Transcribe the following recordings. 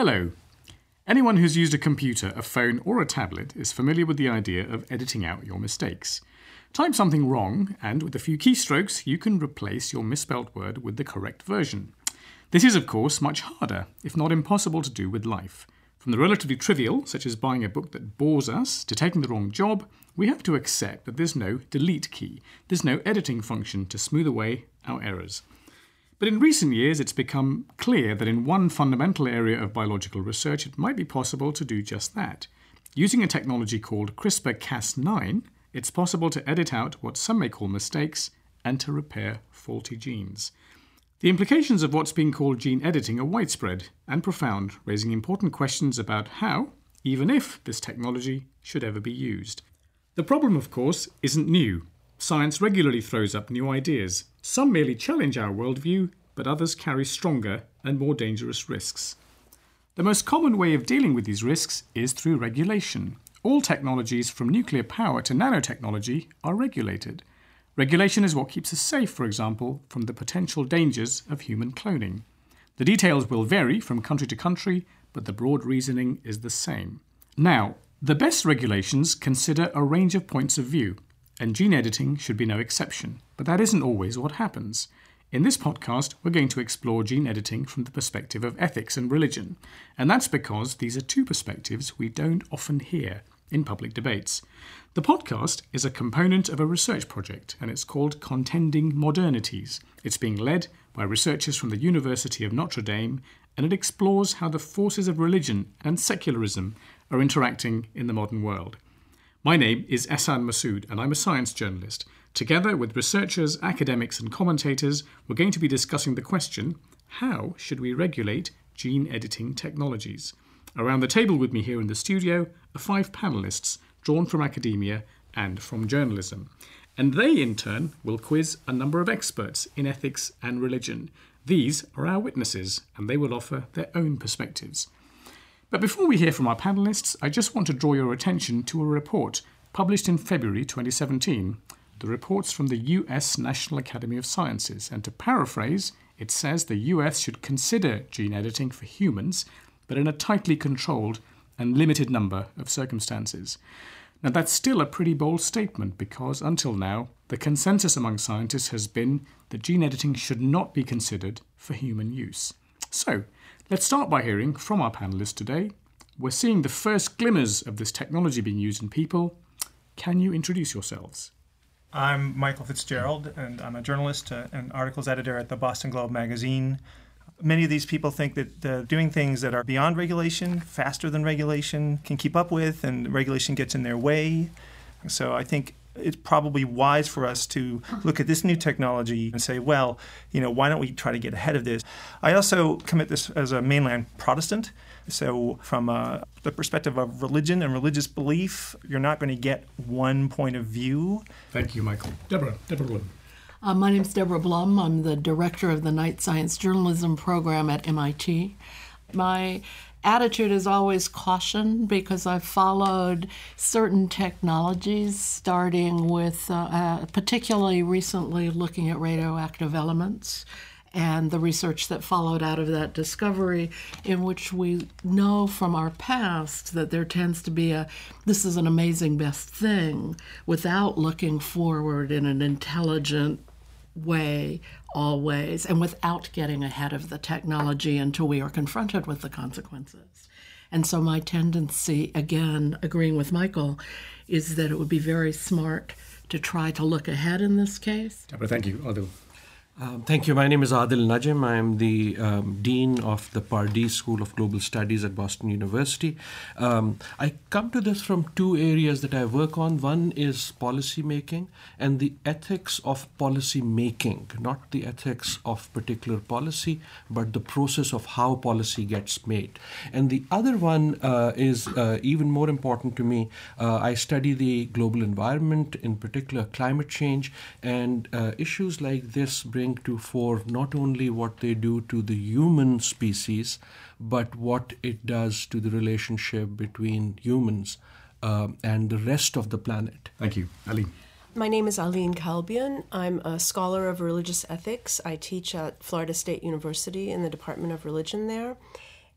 Hello. Anyone who's used a computer, a phone, or a tablet is familiar with the idea of editing out your mistakes. Type something wrong, and with a few keystrokes, you can replace your misspelt word with the correct version. This is, of course, much harder, if not impossible, to do with life. From the relatively trivial, such as buying a book that bores us, to taking the wrong job, we have to accept that there's no delete key, there's no editing function to smooth away our errors. But in recent years, it's become clear that in one fundamental area of biological research, it might be possible to do just that. Using a technology called CRISPR Cas9, it's possible to edit out what some may call mistakes and to repair faulty genes. The implications of what's being called gene editing are widespread and profound, raising important questions about how, even if, this technology should ever be used. The problem, of course, isn't new. Science regularly throws up new ideas. Some merely challenge our worldview, but others carry stronger and more dangerous risks. The most common way of dealing with these risks is through regulation. All technologies, from nuclear power to nanotechnology, are regulated. Regulation is what keeps us safe, for example, from the potential dangers of human cloning. The details will vary from country to country, but the broad reasoning is the same. Now, the best regulations consider a range of points of view, and gene editing should be no exception, but that isn't always what happens. In this podcast, we're going to explore gene editing from the perspective of ethics and religion, and that's because these are two perspectives we don't often hear in public debates. The podcast is a component of a research project and it's called Contending Modernities. It's being led by researchers from the University of Notre Dame and it explores how the forces of religion and secularism are interacting in the modern world. My name is Ehsan Masood, and I'm a science journalist. Together with researchers, academics, and commentators, we're going to be discussing the question how should we regulate gene editing technologies? Around the table with me here in the studio are five panelists drawn from academia and from journalism. And they, in turn, will quiz a number of experts in ethics and religion. These are our witnesses, and they will offer their own perspectives. But before we hear from our panelists, I just want to draw your attention to a report published in February 2017. The report's from the US National Academy of Sciences, and to paraphrase, it says the US should consider gene editing for humans but in a tightly controlled and limited number of circumstances. Now, that's still a pretty bold statement because until now, the consensus among scientists has been that gene editing should not be considered for human use. So, let's start by hearing from our panelists today. We're seeing the first glimmers of this technology being used in people. Can you introduce yourselves? I'm Michael Fitzgerald, and I'm a journalist uh, and articles editor at the Boston Globe magazine. Many of these people think that uh, doing things that are beyond regulation, faster than regulation, can keep up with, and regulation gets in their way. So I think it's probably wise for us to look at this new technology and say, well, you know, why don't we try to get ahead of this? I also come at this as a mainline Protestant. So, from uh, the perspective of religion and religious belief, you're not going to get one point of view. Thank you, Michael. Deborah, Deborah Wood. Uh, my name is Deborah Blum. I'm the director of the Knight Science Journalism program at MIT. My attitude is always caution because I've followed certain technologies, starting with uh, uh, particularly recently looking at radioactive elements and the research that followed out of that discovery, in which we know from our past that there tends to be a this is an amazing best thing without looking forward in an intelligent, way always and without getting ahead of the technology until we are confronted with the consequences. And so my tendency, again, agreeing with Michael, is that it would be very smart to try to look ahead in this case. Deborah, thank you. Adil. Um, thank you. My name is Adil Najam. I am the um, Dean of the Pardee School of Global Studies at Boston University. Um, I come to this from two areas that I work on. One is policy making and the ethics of policy making, not the ethics of particular policy, but the process of how policy gets made. And the other one uh, is uh, even more important to me. Uh, I study the global environment, in particular climate change, and uh, issues like this bring bring to for not only what they do to the human species, but what it does to the relationship between humans uh, and the rest of the planet. Thank you. Ali. My name is Aline Kalbian. I'm a scholar of religious ethics. I teach at Florida State University in the Department of Religion there.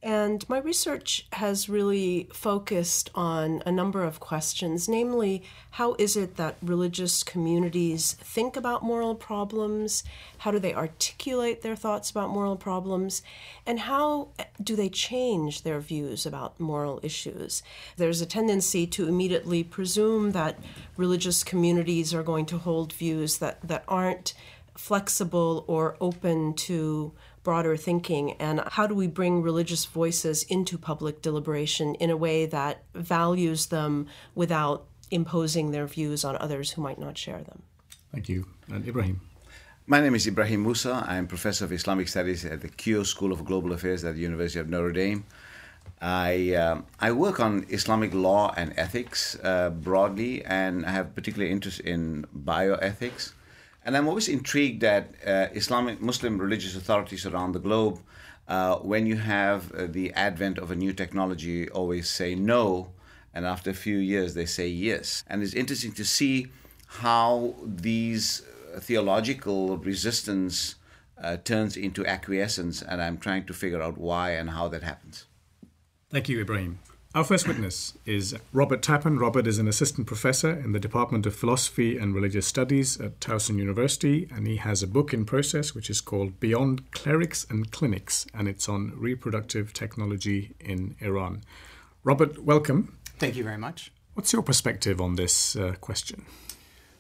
And my research has really focused on a number of questions, namely, how is it that religious communities think about moral problems? How do they articulate their thoughts about moral problems? And how do they change their views about moral issues? There's a tendency to immediately presume that religious communities are going to hold views that, that aren't flexible or open to broader thinking and how do we bring religious voices into public deliberation in a way that values them without imposing their views on others who might not share them. Thank you. And Ebrahim. My name is Ebrahim Moosa. I'm professor of Islamic Studies at the Keough School of Global Affairs at the University of Notre Dame. I, um, I work on Islamic law and ethics uh, broadly, and I have particular interest in bioethics. And I'm always intrigued that uh, Islamic Muslim religious authorities around the globe, uh, when you have uh, the advent of a new technology, always say no, and after a few years they say yes. And it's interesting to see how these uh, theological resistance uh, turns into acquiescence, and I'm trying to figure out why and how that happens. Thank you, Ebrahim. Our first witness is Robert Tappan. Robert is an assistant professor in the Department of Philosophy and Religious Studies at Towson University, and he has a book in process which is called Beyond Clerics and Clinics, and it's on reproductive technology in Iran. Robert, welcome. Thank you very much. What's your perspective on this uh, question?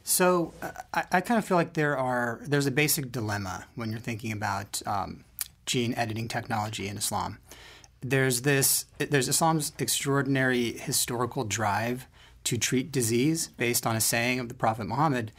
So uh, I, I, kind of feel like there are there's a basic dilemma when you're thinking about um, gene editing technology in Islam there's this there's Islam's extraordinary historical drive to treat disease based on a saying of the Prophet Muhammad.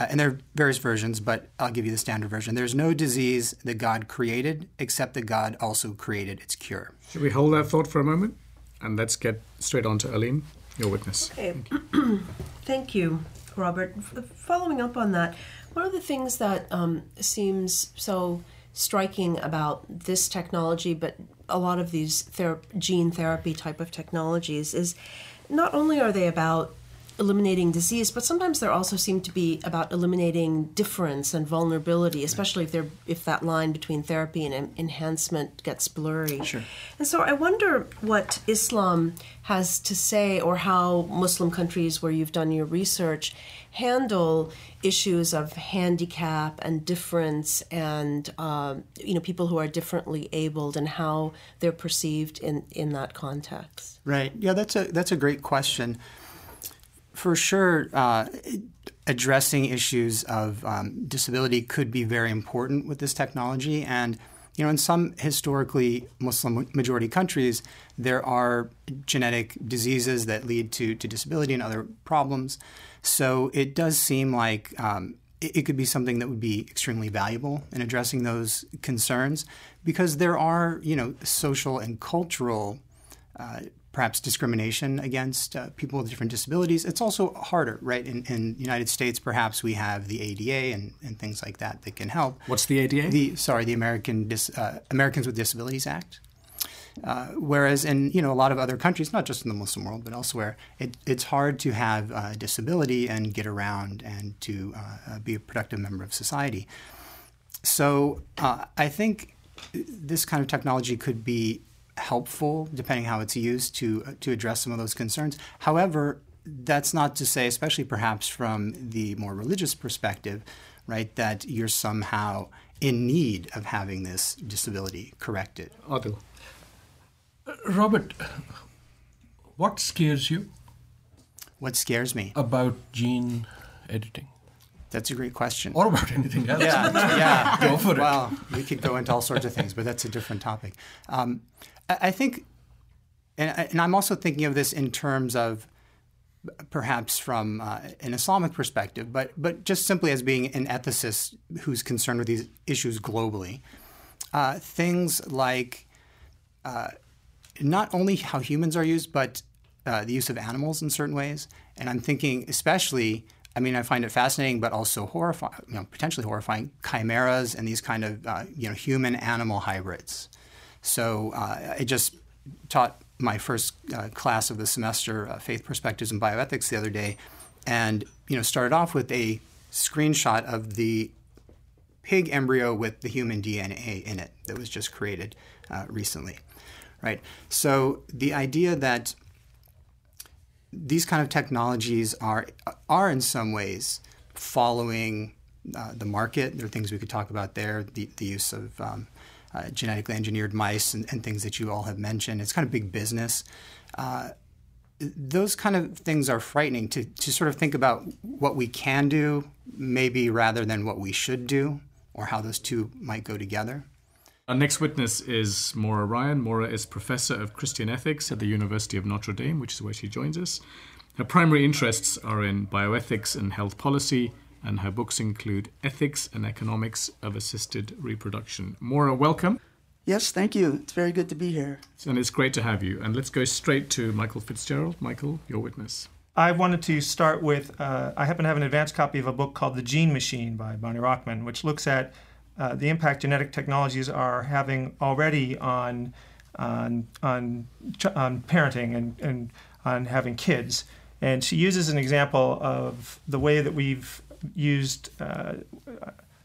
Uh, and there are various versions, but I'll give you the standard version. There's no disease that God created except that God also created its cure. Should we hold that thought for a moment? And let's get straight on to Aline, your witness. Okay. Thank you, Thank you Robert. Following up on that, one of the things that um, seems so striking about this technology, but a lot of these ther- gene therapy type of technologies is not only are they about eliminating disease, but sometimes there also seem to be about eliminating difference and vulnerability, especially if they're if that line between therapy and enhancement gets blurry. Sure. And so I wonder what Islam has to say, or how Muslim countries where you've done your research handle issues of handicap and difference and um, you know people who are differently abled and how they're perceived in in that context right yeah that's a that's a great question for sure uh, addressing issues of um, disability could be very important with this technology and you know in some historically muslim majority countries there are genetic diseases that lead to, to disability and other problems so it does seem like um, it, could be something that would be extremely valuable in addressing those concerns because there are, you know, social and cultural. Uh, perhaps discrimination against uh, people with different disabilities. It's also harder, right? In, in the United States, perhaps we have the ADA and, and things like that that can help. What's the ADA? The sorry, the American Dis, uh, Americans with Disabilities Act. Uh, whereas in you know a lot of other countries, not just in the Muslim world but elsewhere, it, it's hard to have a disability and get around and to uh, uh, be a productive member of society. So uh, I think this kind of technology could be helpful, depending how it's used, to to address some of those concerns. However, that's not to say, especially perhaps from the more religious perspective, right, that you're somehow in need of having this disability corrected. Adil. Robert, what scares you? What scares me? About gene editing. That's a great question. Or about anything else. Yeah, yeah. go for it. Well, we could go into all sorts of things, but that's a different topic. Um, I, think, and, I'm also thinking of this in terms of perhaps from uh, an Islamic perspective, but but just simply as being an ethicist who's concerned with these issues globally. Uh, things like uh, not only how humans are used, but uh, the use of animals in certain ways. And I'm thinking, especially, I mean, I find it fascinating, but also horrifying, you know, potentially horrifying, chimeras and these kind of, uh, you know, human-animal hybrids. So uh, I just taught my first uh, class of the semester, uh, Faith Perspectives in Bioethics, the other day, and you know, started off with a screenshot of the pig embryo with the human DNA in it that was just created uh, recently right? So the idea that these kind of technologies are are in some ways following uh, the market. There are things we could talk about there. The, the use of um, uh, genetically engineered mice and, and, things that you all have mentioned. It's kind of big business. Uh, those kind of things are frightening to, to sort of think about what we can do, maybe rather than what we should do, or how those two might go together. Our next witness is Maura Ryan. Maura is Professor of Christian Ethics at the University of Notre Dame, which is where she joins us. Her primary interests are in bioethics and health policy, and her books include Ethics and Economics of Assisted Reproduction. Maura, welcome. Yes, thank you. It's very good to be here. And it's great to have you. And let's go straight to Michael Fitzgerald. Michael, your witness. I wanted to start with uh, I happen to have an advanced copy of a book called The Gene Machine by Bonnie Rochman, which looks at uh, the impact genetic technologies are having already on on on, on parenting and, and on having kids. And she uses an example of the way that we've used uh,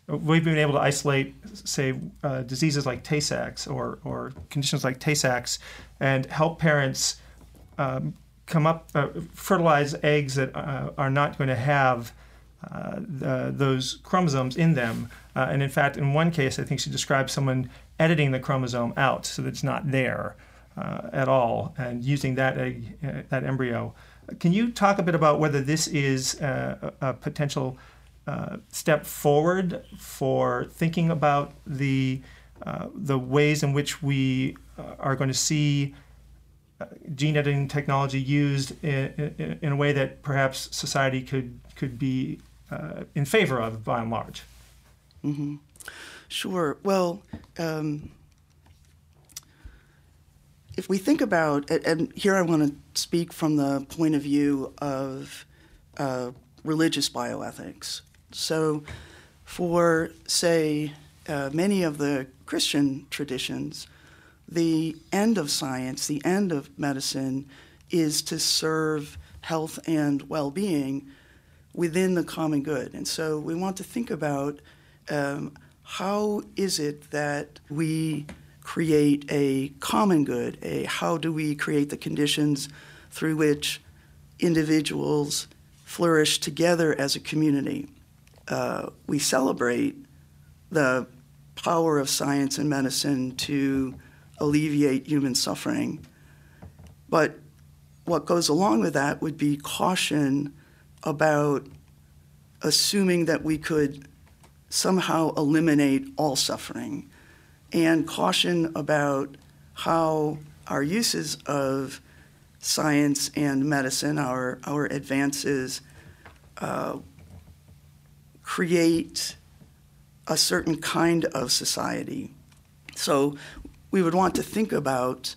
we've been able to isolate, say, uh, diseases like Tay-Sachs or, or conditions like Tay-Sachs and help parents um, come up, uh, fertilize eggs that uh, are not going to have uh, the, those chromosomes in them. Uh, and in fact, in one case, I think she described someone editing the chromosome out so that it's not there uh, at all and using that egg, uh, that embryo. Can you talk a bit about whether this is a, a potential uh, step forward for thinking about the uh, the ways in which we are going to see gene editing technology used in, in, in, a way that perhaps society could could be uh, in favor of by and large. Mm-hmm. Sure. Well, um, if we think about, and here I want to speak from the point of view of uh, religious bioethics. So, for say uh, many of the Christian traditions, the end of science, the end of medicine, is to serve health and well being within the common good. And so we want to think about um, how is it that we create a common good? A how do we create the conditions through which individuals flourish together as a community? Uh, we celebrate the power of science and medicine to alleviate human suffering. But what goes along with that would be caution about assuming that we could somehow eliminate all suffering and caution about how our uses of science and medicine, our, our advances, uh, create a certain kind of society. So we would want to think about,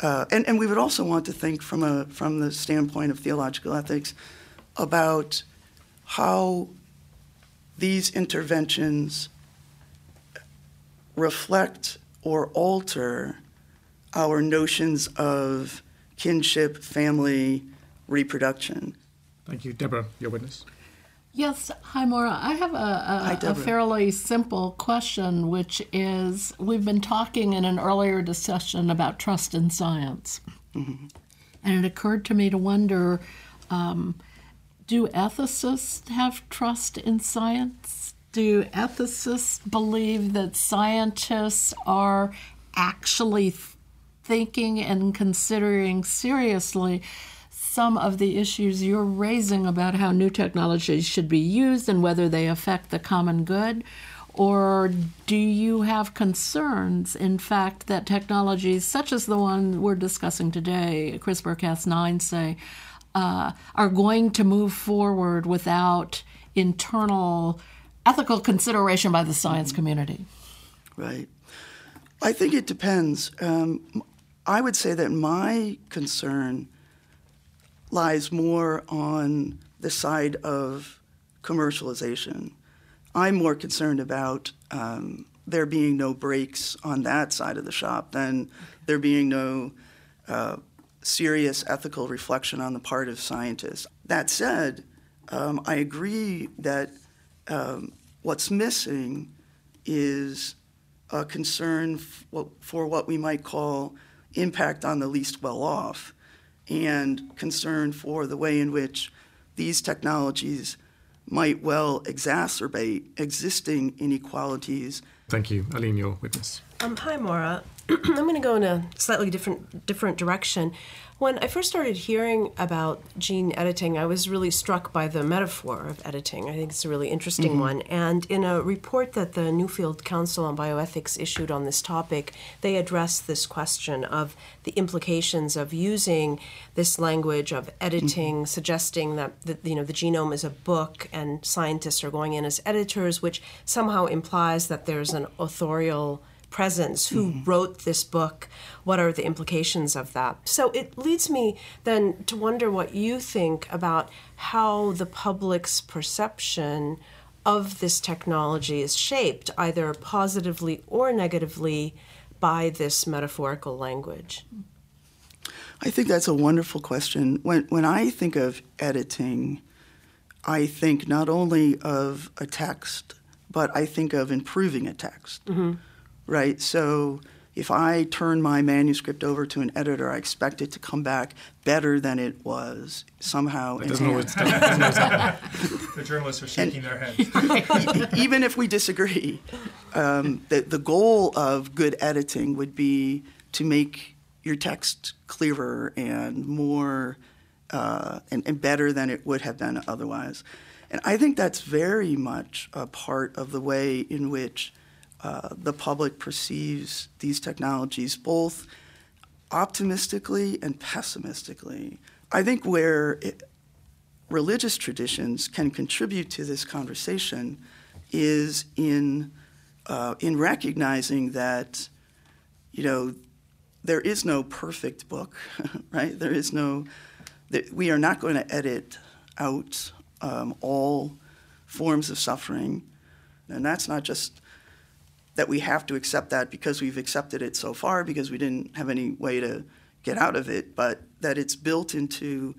uh, and, and we would also want to think from, a, from the standpoint of theological ethics about how these interventions reflect or alter our notions of kinship, family, reproduction. Thank you. Deborah, your witness. Yes, hi, Maura. I have a, a, hi, a, fairly simple question, which is we've been talking in an earlier discussion about trust in science. Mm-hmm. And it occurred to me to wonder um, do ethicists have trust in science? Do ethicists believe that scientists are actually thinking and considering seriously some of the issues you're raising about how new technologies should be used and whether they affect the common good? Or do you have concerns, in fact, that technologies such as the one we're discussing today, CRISPR Cas9, say, uh, are going to move forward without internal ethical consideration by the science community? Right. I think it depends. Um, I would say that my concern lies more on the side of commercialization. I'm more concerned about um, there being no brakes on that side of the shop than there being no uh, serious ethical reflection on the part of scientists. That said, um, I agree that um, what's missing is a concern for what we might call impact on the least well off and concern for the way in which these technologies might well exacerbate existing inequalities. Thank you. Aline, your witness. Um, hi, Maura. I'm going to go in a slightly different different direction. When I first started hearing about gene editing, I was really struck by the metaphor of editing. I think it's a really interesting mm-hmm. one. And in a report that the Nuffield Council on Bioethics issued on this topic, they addressed this question of the implications of using this language of editing, mm-hmm. suggesting that the, you know the genome is a book and scientists are going in as editors, which somehow implies that there's an authorial presence, who mm-hmm. wrote this book, what are the implications of that. So it leads me then to wonder what you think about how the public's perception of this technology is shaped, either positively or negatively, by this metaphorical language. I think that's a wonderful question. When, when I think of editing, I think not only of a text, but I think of improving a text. Mm-hmm right? So if I turn my manuscript over to an editor, I expect it to come back better than it was somehow. It doesn't always, the journalists are shaking and, their heads. even if we disagree, um, the, the goal of good editing would be to make your text clearer and more uh, and, and better than it would have been otherwise. And I think that's very much a part of the way in which uh, the public perceives these technologies both optimistically and pessimistically. I think where it, religious traditions can contribute to this conversation is in uh, in recognizing that you know there is no perfect book, right? There is no that we are not going to edit out um, all forms of suffering, and that's not just that we have to accept that because we've accepted it so far because we didn't have any way to get out of it, but that it's built into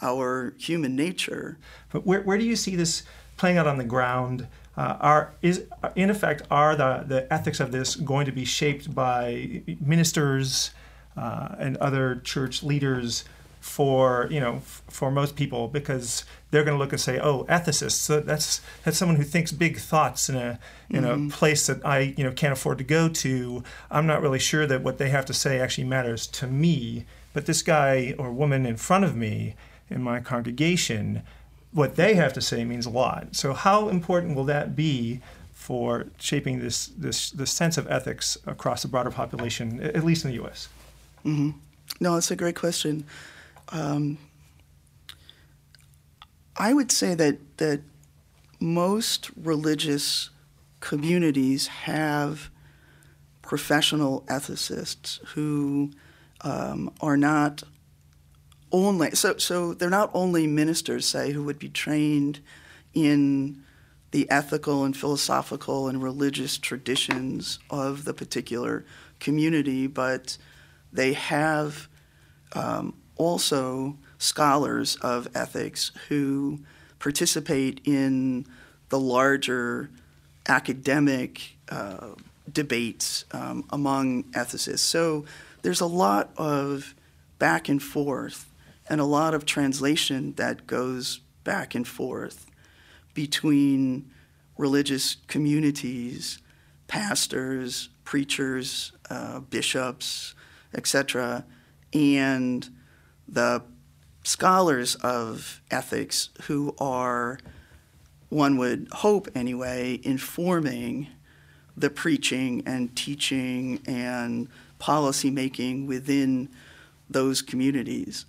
our human nature. But where, where do you see this playing out on the ground? Uh, are is in effect are the, the ethics of this going to be shaped by ministers uh, and other church leaders for you know f- for most people because they're going to look and say, "Oh, ethicists. So that's that's someone who thinks big thoughts in a in mm-hmm. a place that I you know can't afford to go to. I'm not really sure that what they have to say actually matters to me, but this guy or woman in front of me in my congregation, what they have to say means a lot. So how important will that be?" For shaping this, this this sense of ethics across the broader population, at least in the U.S. Mm-hmm. No, that's a great question. Um, I would say that that most religious communities have professional ethicists who um, are not only so so they're not only ministers say who would be trained in the ethical and philosophical and religious traditions of the particular community, but they have um, also scholars of ethics who participate in the larger academic uh, debates um, among ethicists. So there's a lot of back and forth and a lot of translation that goes back and forth between religious communities, pastors, preachers, uh, bishops, etc., and the scholars of ethics who are, one would hope anyway, informing the preaching and teaching and policy making within those communities.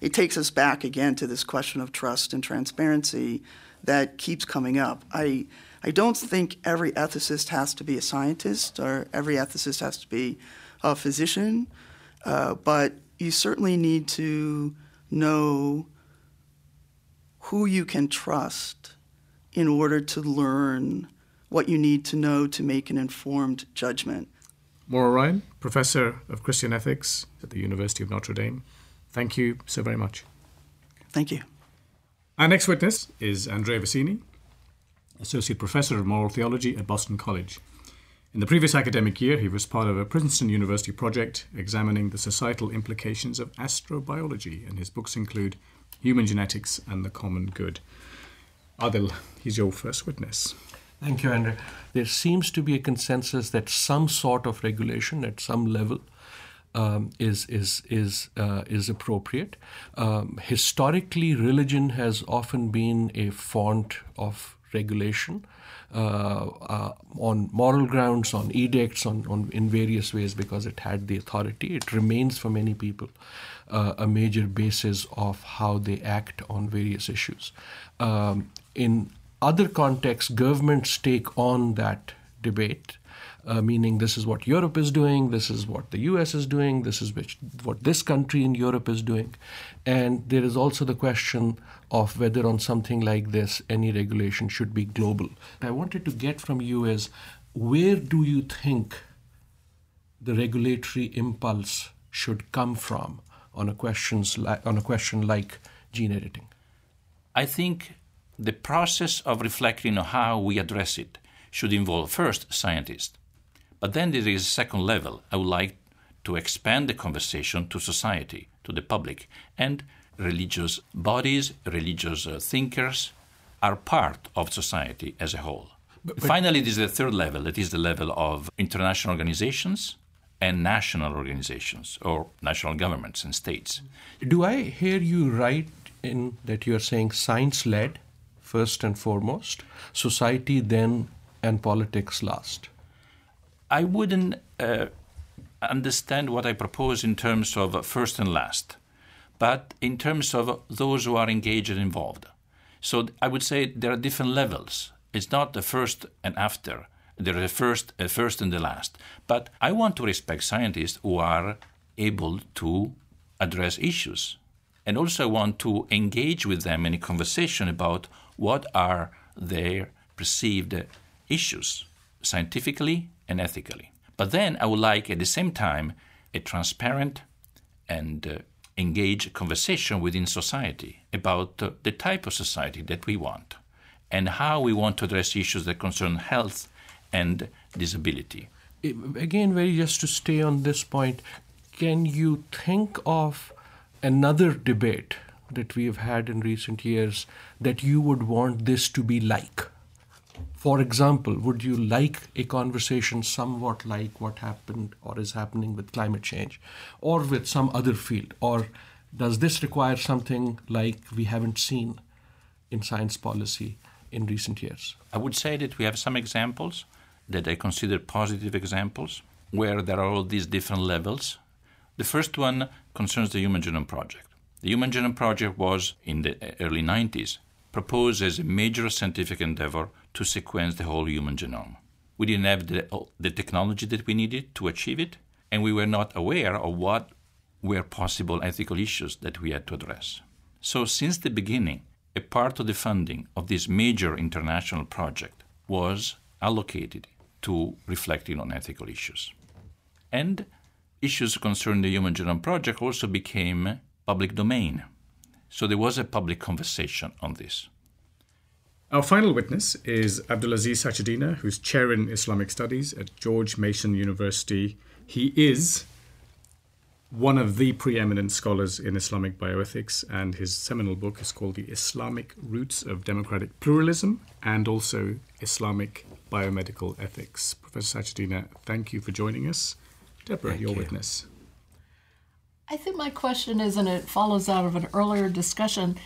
It takes us back again to this question of trust and transparency that keeps coming up. I, I don't think every ethicist has to be a scientist or every ethicist has to be a physician, uh, but you certainly need to know who you can trust in order to learn what you need to know to make an informed judgment. Maura Ryan, Professor of Christian Ethics at the University of Notre Dame. Thank you so very much. Thank you. Our next witness is Andrea Vicini, Associate Professor of Moral Theology at Boston College. In the previous academic year, he was part of a Princeton University project examining the societal implications of astrobiology, and his books include Human Genetics and the Common Good. Adil, he's your first witness. Thank you, Andrew. There seems to be a consensus that some sort of regulation at some level um, is is is uh, is appropriate. Um, historically, religion has often been a font of regulation on moral grounds, on edicts, on, on in various ways because it had the authority. It remains for many people uh, a major basis of how they act on various issues. Um, in other contexts, governments take on that debate uh, meaning this is what Europe is doing, this is what the US is doing, this is which, what this country in Europe is doing. And there is also the question of whether on something like this any regulation should be global. I wanted to get from you is where do you think the regulatory impulse should come from on a questions like, on a question like gene editing? I think the process of reflecting on how we address it should involve first scientists but then there is a second level. I would like to expand the conversation to society, to the public, and religious bodies, religious uh, thinkers are part of society as a whole. But, but Finally, there is the third level, that is the level of international organizations and national organizations or national governments and states. Do I hear you right in that you are saying science led first and foremost, society then, and politics last? I wouldn't uh, understand what I propose in terms of first and last, but in terms of those who are engaged and involved. So I would say there are different levels. It's not the first and after. There is a first, a first and the last. But I want to respect scientists who are able to address issues. And also I want to engage with them in a conversation about what are their perceived issues, scientifically and ethically. But then I would like at the same time a transparent and uh, engaged conversation within society about uh, the type of society that we want and how we want to address issues that concern health and disability. Again, very just to stay on this point, can you think of another debate that we have had in recent years that you would want this to be like? For example, would you like a conversation somewhat like what happened or is happening with climate change or with some other field? Or does this require something like we haven't seen in science policy in recent years? I would say that we have some examples that I consider positive examples where there are all these different levels. The first one concerns the Human Genome Project. The Human Genome Project was, in the early 90s, proposed as a major scientific endeavor to sequence the whole human genome. We didn't have the, the technology that we needed to achieve it, and we were not aware of what were possible ethical issues that we had to address. So, since the beginning, a part of the funding of this major international project was allocated to reflecting on ethical issues. And issues concerning the Human Genome Project also became public domain. So there was a public conversation on this. Our final witness is Abdulaziz Sachedina, who's chair in Islamic Studies at George Mason University. He is one of the preeminent scholars in Islamic bioethics, and his seminal book is called The Islamic Roots of Democratic Pluralism and also Islamic Biomedical Ethics. Professor Sachedina, thank you for joining us. Deborah, thank your you. witness. I think my question is, and it follows out of an earlier discussion,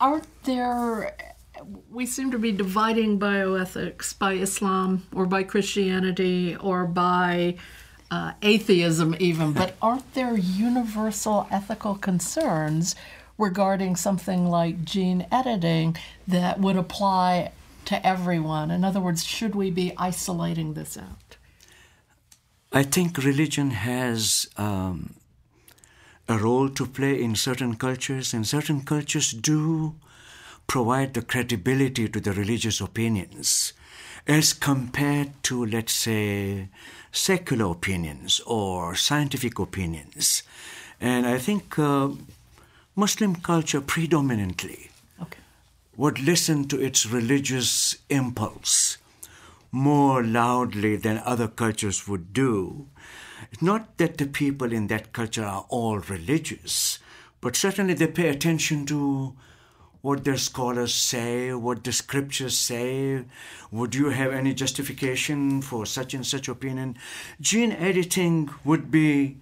aren't there we seem to be dividing bioethics by Islam or by Christianity or by uh, atheism, even, but aren't there universal ethical concerns regarding something like gene editing that would apply to everyone? In other words, should we be isolating this out? I think religion has um, a role to play in certain cultures, and certain cultures do provide the credibility to the religious opinions as compared to, let's say, secular opinions or scientific opinions. And I think uh, Muslim culture predominantly okay. would listen to its religious impulse, more loudly than other cultures would do. Not that the people in that culture are all religious, but certainly they pay attention to what their scholars say, what the scriptures say. Would you have any justification for such and such opinion? Gene editing would be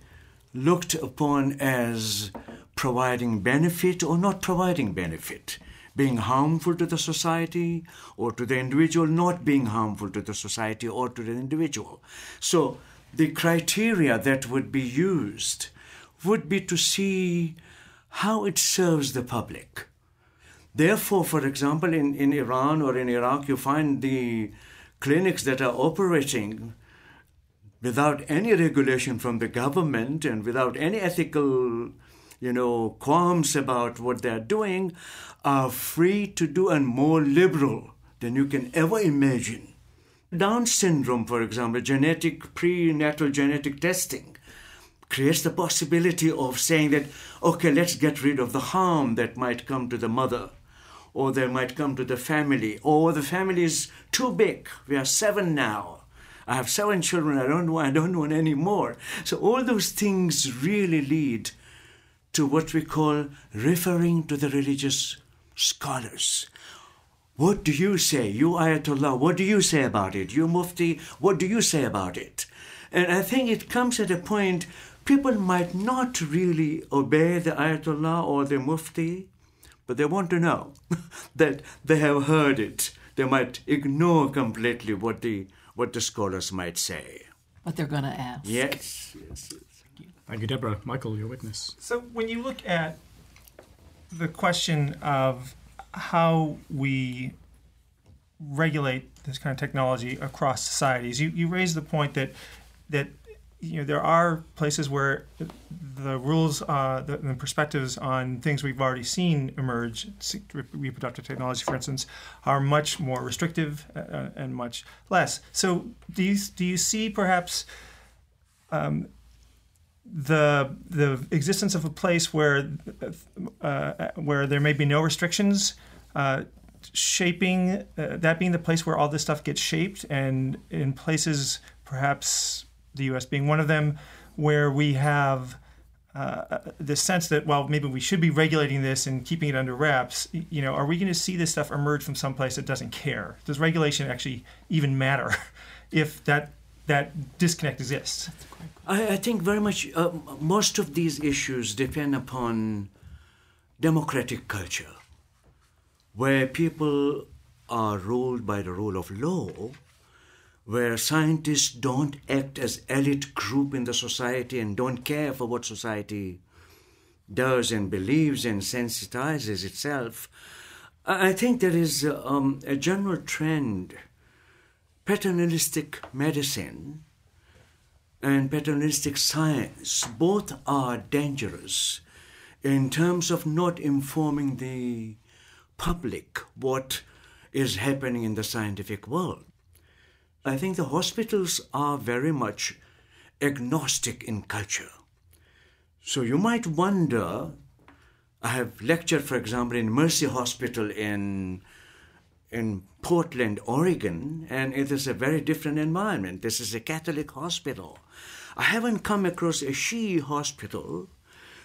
looked upon as providing benefit or not providing benefit, being harmful to the society or to the individual, not being harmful to the society or to the individual. So the criteria that would be used would be to see how it serves the public. Therefore, for example, in, in Iran or in Iraq, you find the clinics that are operating without any regulation from the government and without any ethical you know qualms about what they're doing are free to do and more liberal than you can ever imagine down syndrome for example genetic prenatal genetic testing creates the possibility of saying that okay let's get rid of the harm that might come to the mother or that might come to the family or the family is too big we are seven now I have seven children. I don't want. I don't want any more. So all those things really lead to what we call referring to the religious scholars. What do you say? You Ayatollah, what do you say about it? You Mufti, what do you say about it? And I think it comes at a point people might not really obey the Ayatollah or the Mufti, but they want to know that they have heard it. They might ignore completely what the what the scholars might say. What they're going to ask. Yes, yes, yes. Thank you, Deborah. Michael, your witness. So when you look at the question of how we regulate this kind of technology across societies, you, you raise the point that that you know there are places where the rules, uh, the, the, perspectives on things we've already seen emerge, reproductive technology, for instance, are much more restrictive uh, uh, and much less. So, do you do you see perhaps um, the the existence of a place where uh, where there may be no restrictions? Uh, shaping uh, that being the place where all this stuff gets shaped and in places perhaps the US being one of them, where we have uh, the sense that well maybe we should be regulating this and keeping it under wraps you know are we going to see this stuff emerge from someplace that doesn't care does regulation actually even matter if that that disconnect exists I, I think very much uh, most of these issues depend upon democratic culture where people are ruled by the rule of law where scientists don't act as elite group in the society and don't care for what society does and believes and sensitizes itself, I think there is um, a general trend. Paternalistic medicine and paternalistic science both are dangerous in terms of not informing the public what is happening in the scientific world. I think the hospitals are very much agnostic in culture. So you might wonder. I have lectured, for example, in Mercy Hospital in in Portland, Oregon, and it is a very different environment. This is a Catholic hospital. I haven't come across a Shi'i hospital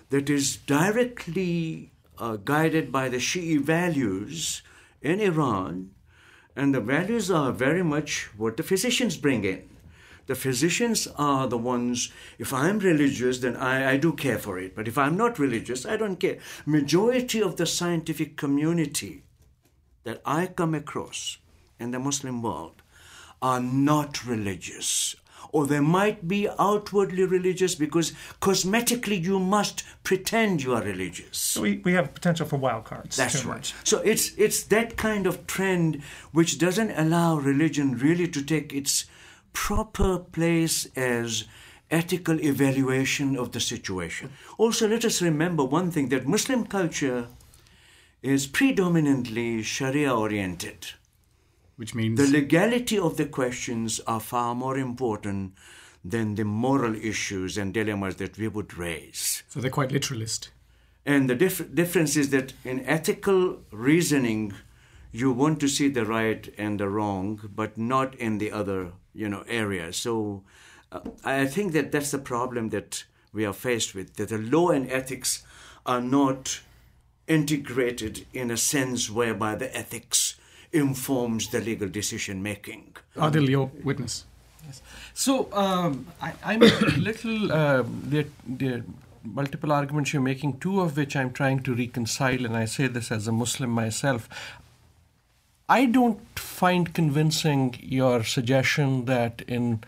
that is directly uh, guided by the Shi'i values in Iran and the values are very much what the physicians bring in. The physicians are the ones, if I'm religious, then I, I do care for it. But if I'm not religious, I don't care. Majority of the scientific community that I come across in the Muslim world are not religious or they might be outwardly religious because cosmetically you must pretend you are religious. So we, we have potential for wild cards. That's right. So it's it's that kind of trend which doesn't allow religion really to take its proper place as ethical evaluation of the situation. Also, let us remember one thing that Muslim culture is predominantly Sharia oriented which means the legality of the questions are far more important than the moral issues and dilemmas that we would raise. So they're quite literalist. And the dif- difference is that in ethical reasoning, you want to see the right and the wrong, but not in the other, you know, area. So uh, I think that that's the problem that we are faced with, that the law and ethics are not integrated in a sense whereby the ethics informs the legal decision making. Adil, your witness. Yes. So um, I, am a little. Uh, there, there multiple arguments you're making, two of which I'm trying to reconcile, and I say this as a Muslim myself. I don't find convincing your suggestion that in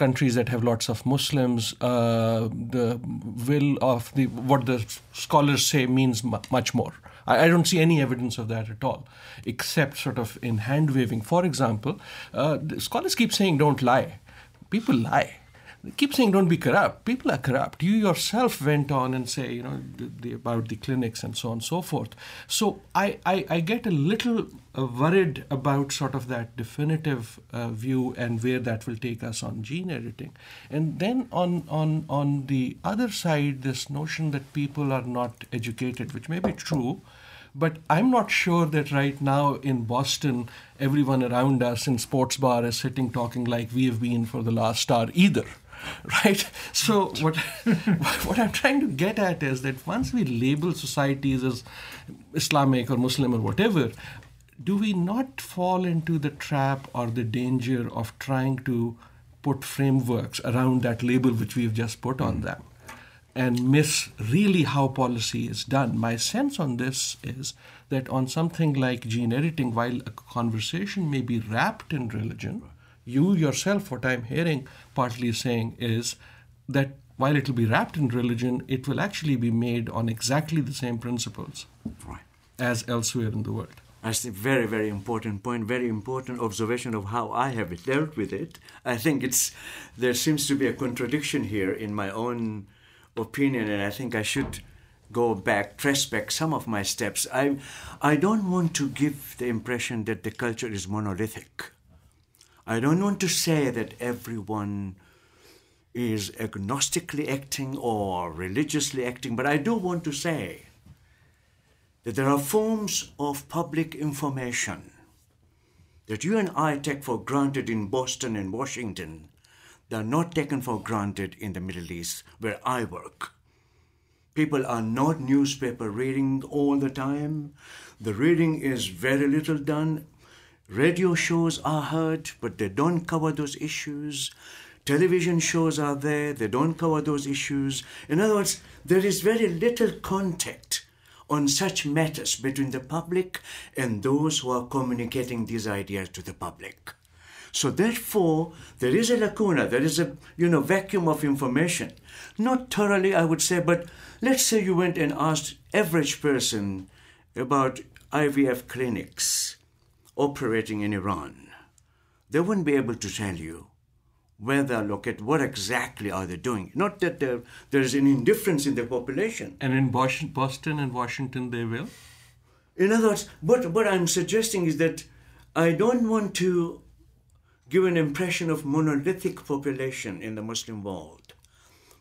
countries that have lots of Muslims, uh, the will of the what the scholars say means much more. I, I, don't see any evidence of that at all, except sort of in hand waving. For example, uh, scholars keep saying don't lie. People lie keep saying don't be corrupt. People are corrupt. You yourself went on and say, you know, the, the, about the clinics and so on and so forth. So I, I, I get a little uh, worried about sort of that definitive uh, view and where that will take us on gene editing. And then on, on, on the other side, this notion that people are not educated, which may be true, but I'm not sure that right now in Boston, everyone around us in sports bar is sitting talking like we have been for the last hour either. right? So what what I'm trying to get at is that once we label societies as Islamic or Muslim or whatever, do we not fall into the trap or the danger of trying to put frameworks around that label which we've just put on hmm. them and miss really how policy is done? My sense on this is that on something like gene editing, while a conversation may be wrapped in religion, you yourself, what I'm hearing partly saying is that while it will be wrapped in religion, it will actually be made on exactly the same principles right. as elsewhere in the world. That's a very, very important point, very important observation of how I have dealt with it. I think it's there seems to be a contradiction here in my own opinion, and I think I should go back, trace back some of my steps. I, I don't want to give the impression that the culture is monolithic. I don't want to say that everyone is agnostically acting or religiously acting, but I do want to say that there are forms of public information that you and I take for granted in Boston and Washington that are not taken for granted in the Middle East where I work. People are not newspaper reading all the time. The reading is very little done Radio shows are heard, but they don't cover those issues. Television shows are there, they don't cover those issues. In other words, there is very little contact on such matters between the public and those who are communicating these ideas to the public. So therefore, there is a lacuna, there is a you know vacuum of information. Not thoroughly, I would say, but let's say you went and asked average person about IVF clinics operating in Iran, they wouldn't be able to tell you where they're located, what exactly are they doing. Not that there, there is an indifference in the population. And in Boston and Washington, they will? In other words, what, what I'm suggesting is that I don't want to give an impression of monolithic population in the Muslim world.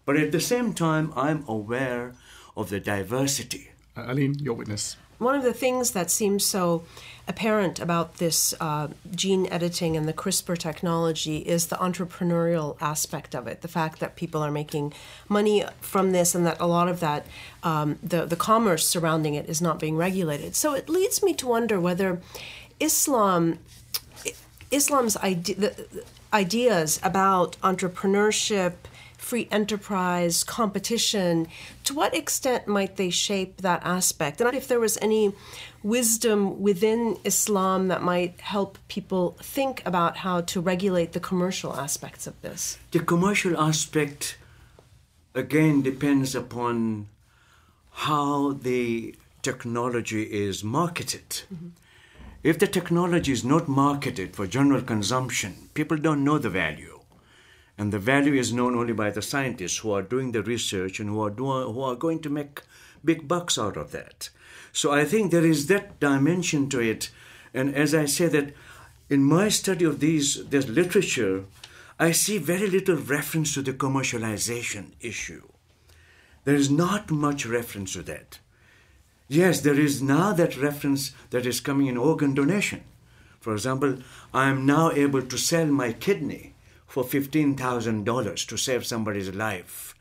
But at the same time, I'm aware of the diversity. Uh, Aline, your witness. One of the things that seems so apparent about this uh, gene editing and the CRISPR technology is the entrepreneurial aspect of it. The fact that people are making money from this, and that a lot of that, um, the the commerce surrounding it, is not being regulated. So it leads me to wonder whether Islam, Islam's ide- ideas about entrepreneurship free enterprise, competition, to what extent might they shape that aspect? And if there was any wisdom within Islam that might help people think about how to regulate the commercial aspects of this? The commercial aspect, again, depends upon how the technology is marketed. Mm-hmm. If the technology is not marketed for general consumption, people don't know the value. And the value is known only by the scientists who are doing the research and who are, who are going to make big bucks out of that. So I think there is that dimension to it. And as I say that in my study of these this literature, I see very little reference to the commercialization issue. There is not much reference to that. Yes, there is now that reference that is coming in organ donation. For example, I am now able to sell my kidney for $15,000 to save somebody's life.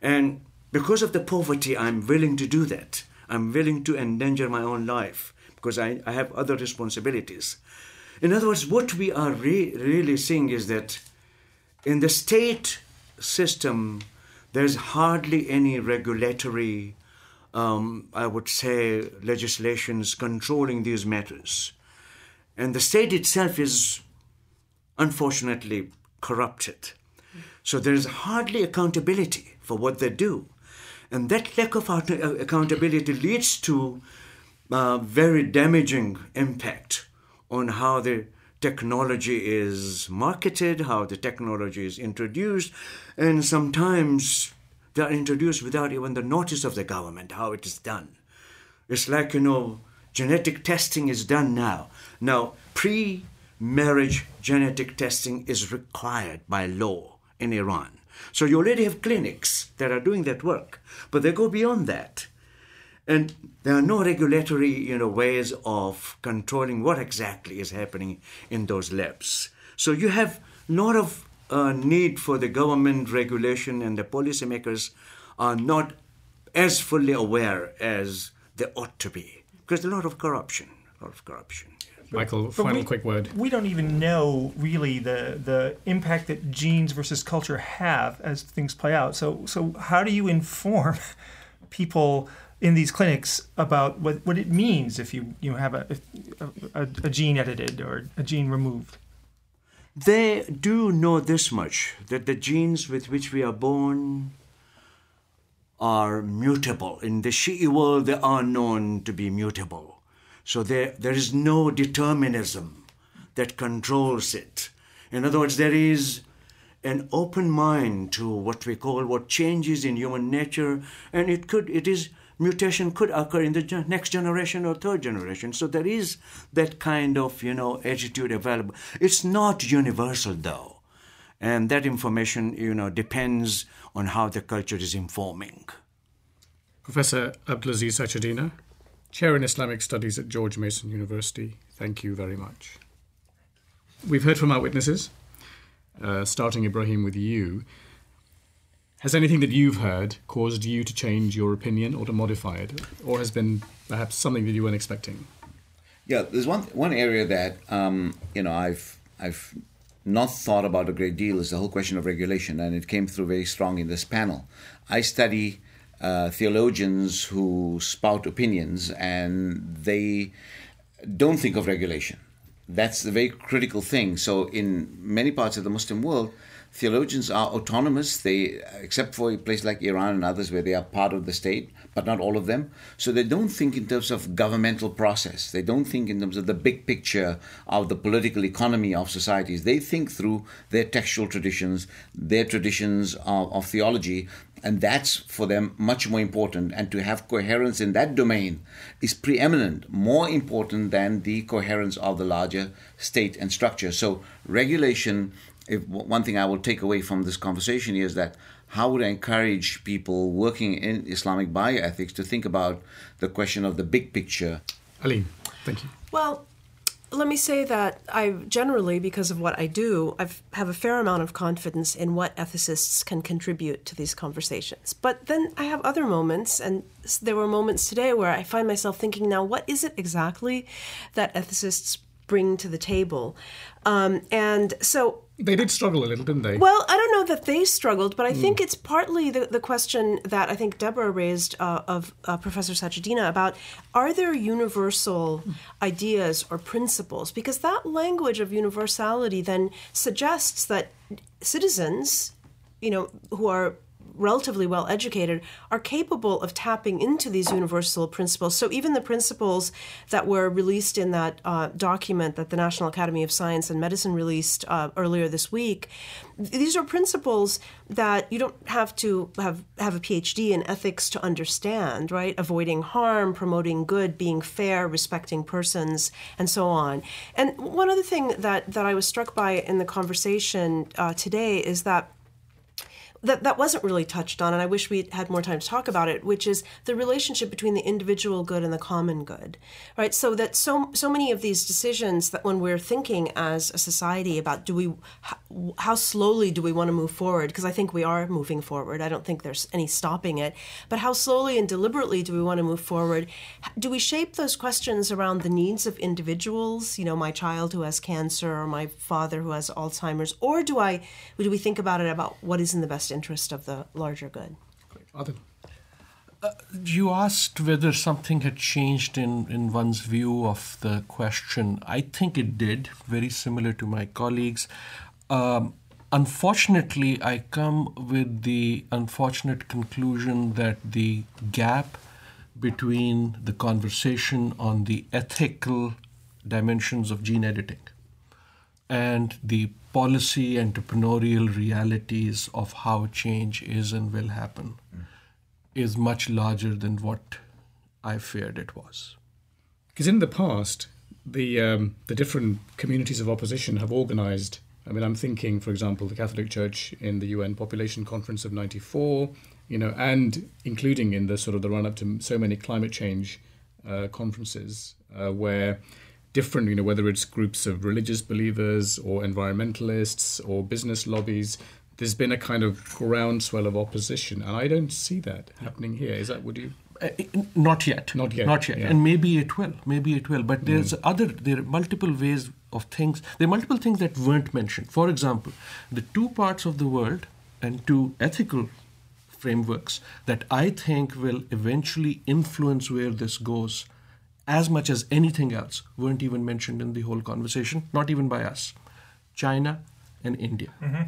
And because of the poverty, I'm willing to do that. I'm willing to endanger my own life because I, I have other responsibilities. In other words, what we are re- really seeing is that in the state system, there's hardly any regulatory, um, I would say, legislations controlling these matters. And the state itself is unfortunately corrupted. So there is hardly accountability for what they do. And that lack of uh, accountability leads to uh, very damaging impact on how the technology is marketed, how the technology is introduced, and sometimes they are introduced without even the notice of the government, how it is done. It's like, you know, genetic testing is done now. Now, pre marriage genetic testing is required by law in Iran. So you already have clinics that are doing that work, but they go beyond that. And there are no regulatory you know, ways of controlling what exactly is happening in those labs. So you have a lot of uh, need for the government regulation, and the policymakers are not as fully aware as they ought to be because there's a lot of corruption. A lot of corruption. Michael, But final we- quick word. We don't even know really the the impact that genes versus culture have as things play out. So so how do you inform people in these clinics about what, what it means if you you have a, if, a a gene edited or a gene removed? They do know this much that the genes with which we are born are mutable. In the Shi'i world, they are known to be mutable. So there, there is no determinism that controls it. In other words, there is an open mind to what we call what changes in human nature, and it could, it is, mutation could occur in the next generation or third generation. So there is that kind of, you know, attitude available. It's not universal though. And that information, you know, depends on how the culture is informing. Professor Abdulaziz Sachedina, Chair in Islamic Studies at George Mason University, thank you very much. We've heard from our witnesses, uh, starting Ebrahim with you. Has anything that you've heard caused you to change your opinion or to modify it, or has been perhaps something that you weren't expecting? Yeah, there's one one area that um, you know I've I've not thought about a great deal is the whole question of regulation, and it came through very strong in this panel. I study uh, theologians who spout opinions, and they don't think of regulation. That's the very critical thing. So, in many parts of the Muslim world, theologians are autonomous. They, except for a place like Iran and others where they are part of the state, but not all of them. So they don't think in terms of governmental process. They don't think in terms of the big picture of the political economy of societies. They think through their textual traditions, their traditions of, of theology, and that's for them much more important. And to have coherence in that domain is preeminent, more important than the coherence of the larger state and structure. So regulation if one thing I will take away from this conversation is that how would I encourage people working in Islamic bioethics to think about the question of the big picture? Aline, thank you. Well, let me say that I generally, because of what I do, I have a fair amount of confidence in what ethicists can contribute to these conversations. But then I have other moments, and there were moments today where I find myself thinking, now, what is it exactly that ethicists bring to the table? Um, and so They did struggle a little, didn't they? well, I don't know that they struggled, but I think it's partly the, the question that I think Deborah raised uh, of uh, Professor Sachedina about are there universal ideas or principles? Because that language of universality then suggests that citizens, you know, who are relatively well educated are capable of tapping into these universal principles. So even the principles that were released in that uh, document that the National Academy of Science and Medicine released uh, earlier this week, these are principles that you don't have to have have a PhD in ethics to understand, right? Avoiding harm, promoting good, being fair, respecting persons, and so on. And one other thing that that I was struck by in the conversation uh, today is that that that wasn't really touched on, and I wish we had more time to talk about it, which is the relationship between the individual good and the common good, right? So that so so many of these decisions that when we're thinking as a society about do we how, how slowly do we want to move forward? Because I think we are moving forward. I don't think there's any stopping it. But how slowly and deliberately do we want to move forward? Do we shape those questions around the needs of individuals? You know, my child who has cancer or my father who has Alzheimer's, or do I do we think about it about what is in the best interest of the larger good? Adil. Uh, you asked whether something had changed in, in one's view of the question. I think it did, very similar to my colleagues. Um, unfortunately, I come with the unfortunate conclusion that the gap between the conversation on the ethical dimensions of gene editing and the policy entrepreneurial realities of how change is and will happen mm. is much larger than what I feared it was. Because in the past, the um, the different communities of opposition have organized. I mean, I'm thinking, for example, the Catholic Church in the UN Population Conference of '94, you know, and including in the sort of the run up to so many climate change uh, conferences uh, where different, you know, whether it's groups of religious believers or environmentalists or business lobbies, there's been a kind of groundswell of opposition, and I don't see that happening here. Is that would you? Uh, not yet. Not yet. Not yet. Yeah. And maybe it will. Maybe it will. But there's mm. other. There are multiple ways of things. There are multiple things that weren't mentioned. For example, the two parts of the world and two ethical frameworks that I think will eventually influence where this goes as much as anything else, weren't even mentioned in the whole conversation, not even by us China and India. Mm-hmm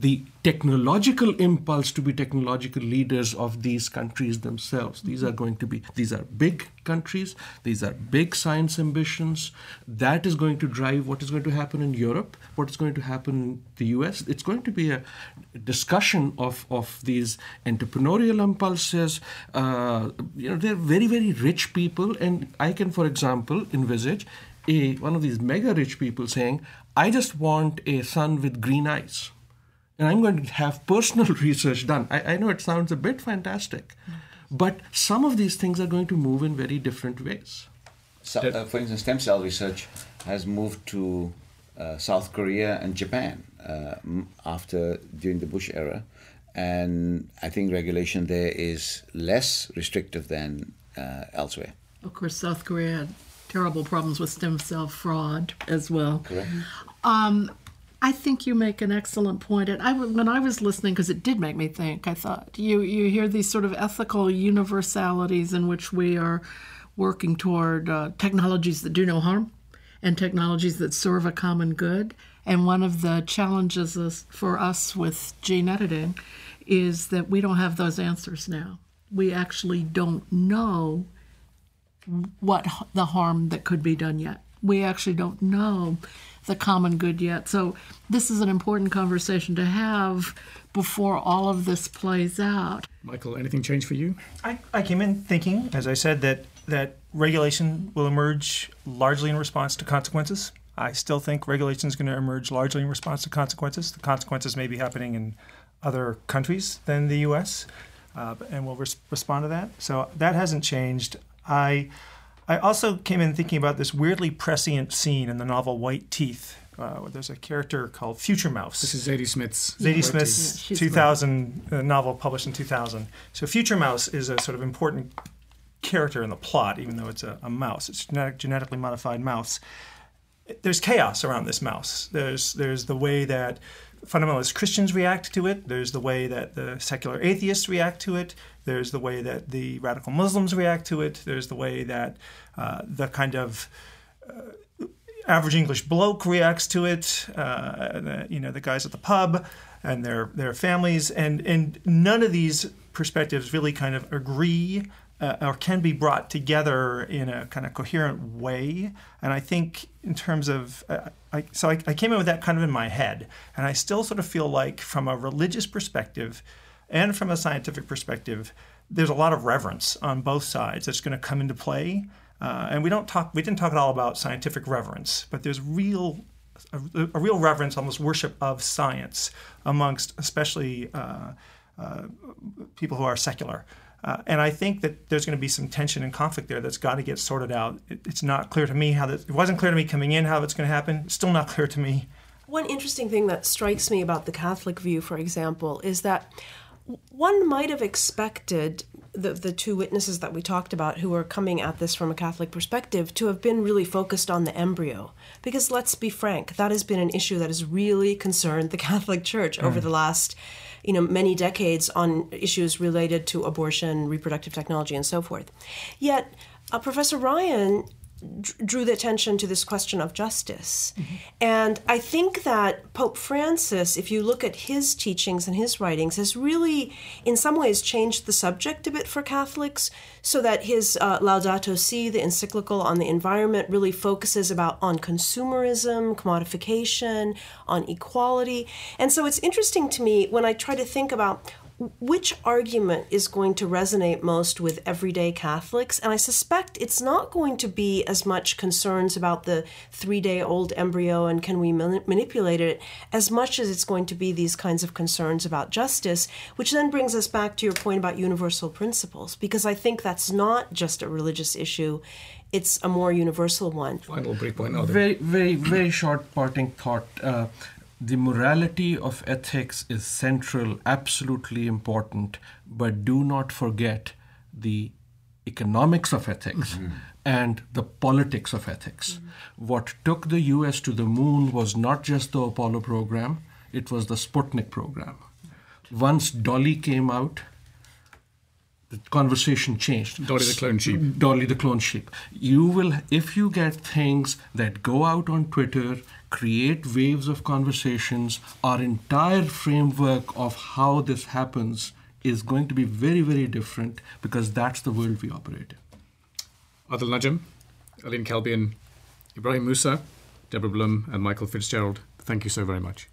the technological impulse to be technological leaders of these countries themselves. These are going to be, these are big countries, these are big science ambitions. That is going to drive what is going to happen in Europe, what is going to happen in the US. It's going to be a discussion of, of these entrepreneurial impulses. Uh, you know, they're very, very rich people. And I can, for example, envisage a, one of these mega rich people saying, I just want a son with green eyes and I'm going to have personal research done. I, I know it sounds a bit fantastic, but some of these things are going to move in very different ways. So, uh, for instance, stem cell research has moved to uh, South Korea and Japan uh, after during the Bush era, and I think regulation there is less restrictive than uh, elsewhere. Of course, South Korea had terrible problems with stem cell fraud as well. Correct. Um, I think you make an excellent point. And I, when I was listening, because it did make me think, I thought you you hear these sort of ethical universalities in which we are working toward uh, technologies that do no harm and technologies that serve a common good. And one of the challenges for us with gene editing is that we don't have those answers now. We actually don't know what the harm that could be done yet. We actually don't know the common good yet. So this is an important conversation to have before all of this plays out. Michael, anything change for you? I, I came in thinking, as I said, that that regulation will emerge largely in response to consequences. I still think regulation is going to emerge largely in response to consequences. The consequences may be happening in other countries than the U.S., uh, and we'll res- respond to that. So that hasn't changed. I I also came in thinking about this weirdly prescient scene in the novel White Teeth. Uh, there's a character called Future Mouse. This is Zadie Smith's. Zadie Smith's yeah, 2000 uh, novel published in 2000. So Future Mouse is a sort of important character in the plot, even though it's a, a mouse. It's genetic, genetically modified mouse. There's chaos around this mouse. There's there's the way that fundamentalist Christians react to it. There's the way that the secular atheists react to it. There's the way that the radical Muslims react to it. There's the way that uh, the kind of uh, average English bloke reacts to it. Uh, the, you know, the guys at the pub and their their families, and and none of these perspectives really kind of agree. Uh, or can be brought together in a kind of coherent way. And I think, in terms of, uh, I, so I, I, came in with that kind of in my head, and I still sort of feel like, from a religious perspective, and from a scientific perspective, there's a lot of reverence on both sides that's going to come into play. Uh, and we don't talk, we didn't talk at all about scientific reverence, but there's real a, a real reverence, almost worship of science amongst especially uh, uh, people who are secular. Uh, and I think that there's going to be some tension and conflict there that's got to get sorted out. It, it's not clear to me how that, it wasn't clear to me coming in how it's going to happen. It's still not clear to me. One interesting thing that strikes me about the Catholic view, for example, is that one might have expected the, the two witnesses that we talked about who are coming at this from a Catholic perspective to have been really focused on the embryo. Because let's be frank, that has been an issue that has really concerned the Catholic Church mm. over the last you know many decades on issues related to abortion, reproductive technology, and so forth. Yet, uh, Professor Ryan drew the attention to this question of justice. Mm-hmm. And I think that Pope Francis, if you look at his teachings and his writings, has really, in some ways, changed the subject a bit for Catholics so that his uh, Laudato Si, the encyclical on the environment, really focuses about on consumerism, commodification, on equality. And so it's interesting to me when I try to think about which argument is going to resonate most with everyday Catholics? And I suspect it's not going to be as much concerns about the three day old embryo and can we manipulate it as much as it's going to be these kinds of concerns about justice, which then brings us back to your point about universal principles, because I think that's not just a religious issue. It's a more universal one. Final brief point. Very, very, very short parting thought. Uh, the morality of ethics is central, absolutely important, but do not forget the economics of ethics mm-hmm. and the politics of ethics. Mm-hmm. What took the US to the moon was not just the Apollo program, it was the Sputnik program. Once Dolly came out, the conversation changed. Dolly the clone sheep. Dolly the clone sheep. You will, if you get things that go out on Twitter create waves of conversations. Our entire framework of how this happens is going to be very, very different because that's the world we operate in. Adil Najam, Aline Kalbian, Ebrahim Moosa, Deborah Blum, and Michael Fitzgerald, thank you so very much.